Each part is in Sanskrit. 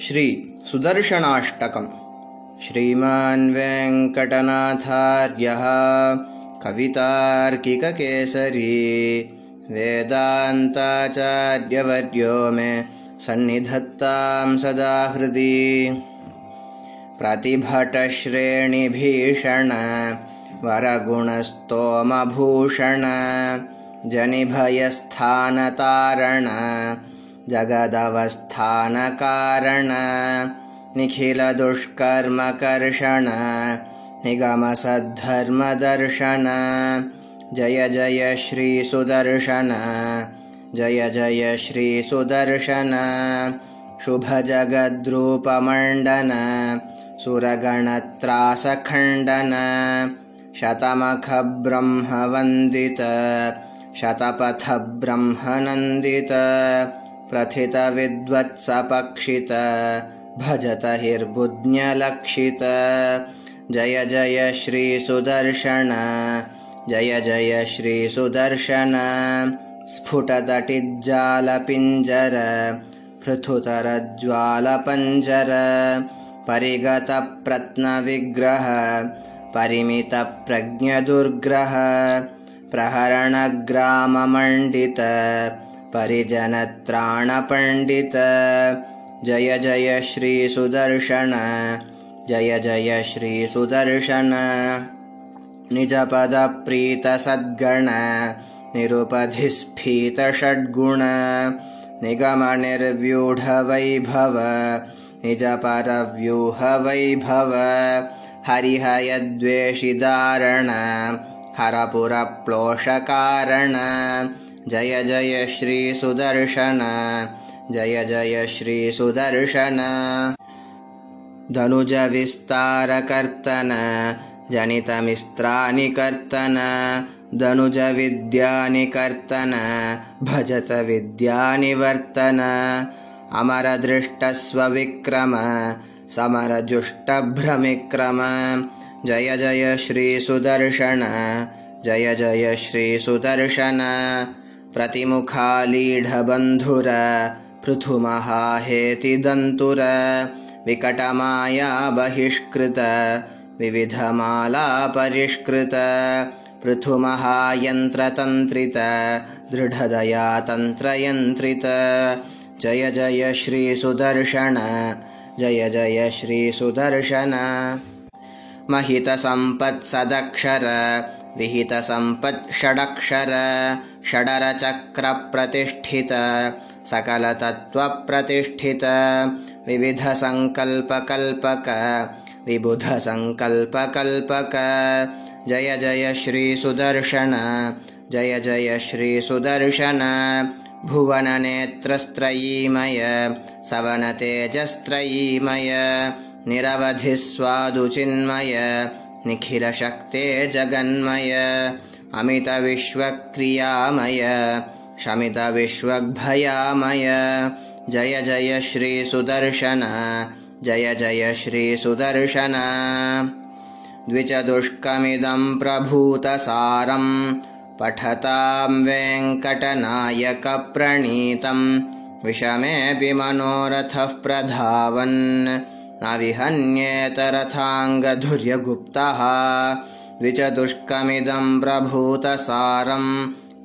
श्रीसुदर्शनाष्टकम्। श्रीमान् वेङ्कटनाथार्यः कवितार्किककेसरी वेदान्ताचार्यवर्यो मे सन्निधत्तां सदा हृदि प्रतिभटश्रेणिभीषण वरगुणस्तोमभूषण जनिभयस्थानतारण जगदवस्थानकारण निखिलदुष्कर्मकर्षण निगमसद्धर्मदर्शन। जय जय श्रीसुदर्शन जय जय श्रीसुदर्शन। शुभजगद्रूपमण्डन सुरगणत्रासखण्डन। शतमखब्रह्मवन्दित शतपथब्रह्मनन्दित प्रथितविद्वत्सपक्षित भजत हिर्बुज्ञलक्षित जय जय श्रीसुदर्शन जय जय श्रीसुदर्शन स्फुटतटिज्जालपिञ्जर पृथुतरज्ज्वालपञ्जर। परिगतप्रत्नविग्रह परिमितप्रज्ञदुर्ग्रह। प्रहरणग्राममण्डित परिजनत्राणपण्डित। जय जय श्रीसुदर्शन जय जय श्रीसुदर्शन निजपदप्रीतसद्गण। निरुपधिस्फीतषड्गुण। निगमनिर्व्यूढवैभव। निजपरव्यूहवैभव हरिहयद्वेषिदारण। हरपुरप्लोषकारण जय जय श्रीसुदर्शन जय जय श्रीसुदर्शन धनुजविस्तारकर्तन जनितमिस्त्रानिकर्तन धनुजविद्यानिकर्तन भजत विद्यानिवर्तन अमरदृष्टस्वविक्रम समरजुष्टभ्रमिक्रम जय जय श्रीसुदर्शन जय जय श्रीसुदर्शन प्रतिमुखालीढबन्धुर पृथुमहाहेतिदन्तुर विकटमाया बहिष्कृत विविधमालापरिष्कृत पृथुमहायन्त्रतन्त्रित दृढदया तन्त्रयन्त्रित जय जय श्रीसुदर्शन जय जय श्रीसुदर्शन महितसम्पत्सदक्षर विहितसम्पत् षडक्षर षडरचक्रप्रतिष्ठित सकलतत्त्वप्रतिष्ठित विविधसङ्कल्पकल्पक विबुधसङ्कल्पकल्पक। जय जय श्रीसुदर्शन जय जय श्रीसुदर्शन भुवननेत्रस्त्रयीमय सवनतेजस्त्रयीमय निरवधिस्वादुचिन्मय निखिलशक्ते जगन्मय। अमितविश्वक्रियामय। शमितविश्वग्भयामय। जय जय श्रीसुदर्शन जय जय श्रीसुदर्शन द्विचदुष्कमिदं प्रभूतसारं। पठतां वेङ्कटनायकप्रणीतं। विषमेऽपि मनोरथः प्रधावन् न विहन्येतरथाङ्गधुर्यगुप्तः द्विचदुष्कमिदं प्रभूतसारं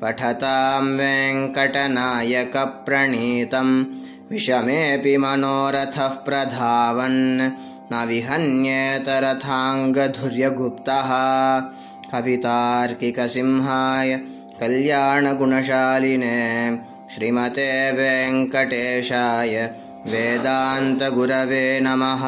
पठतां वेङ्कटनायकप्रणीतं। विषमेऽपि मनोरथः प्रधावन्। न विहन्येतरथाङ्गधुर्यगुप्तः कवितार्किकसिंहाय कल्याणगुणशालिने श्रीमते वेङ्कटेशाय वेदान्तगुरवे नमः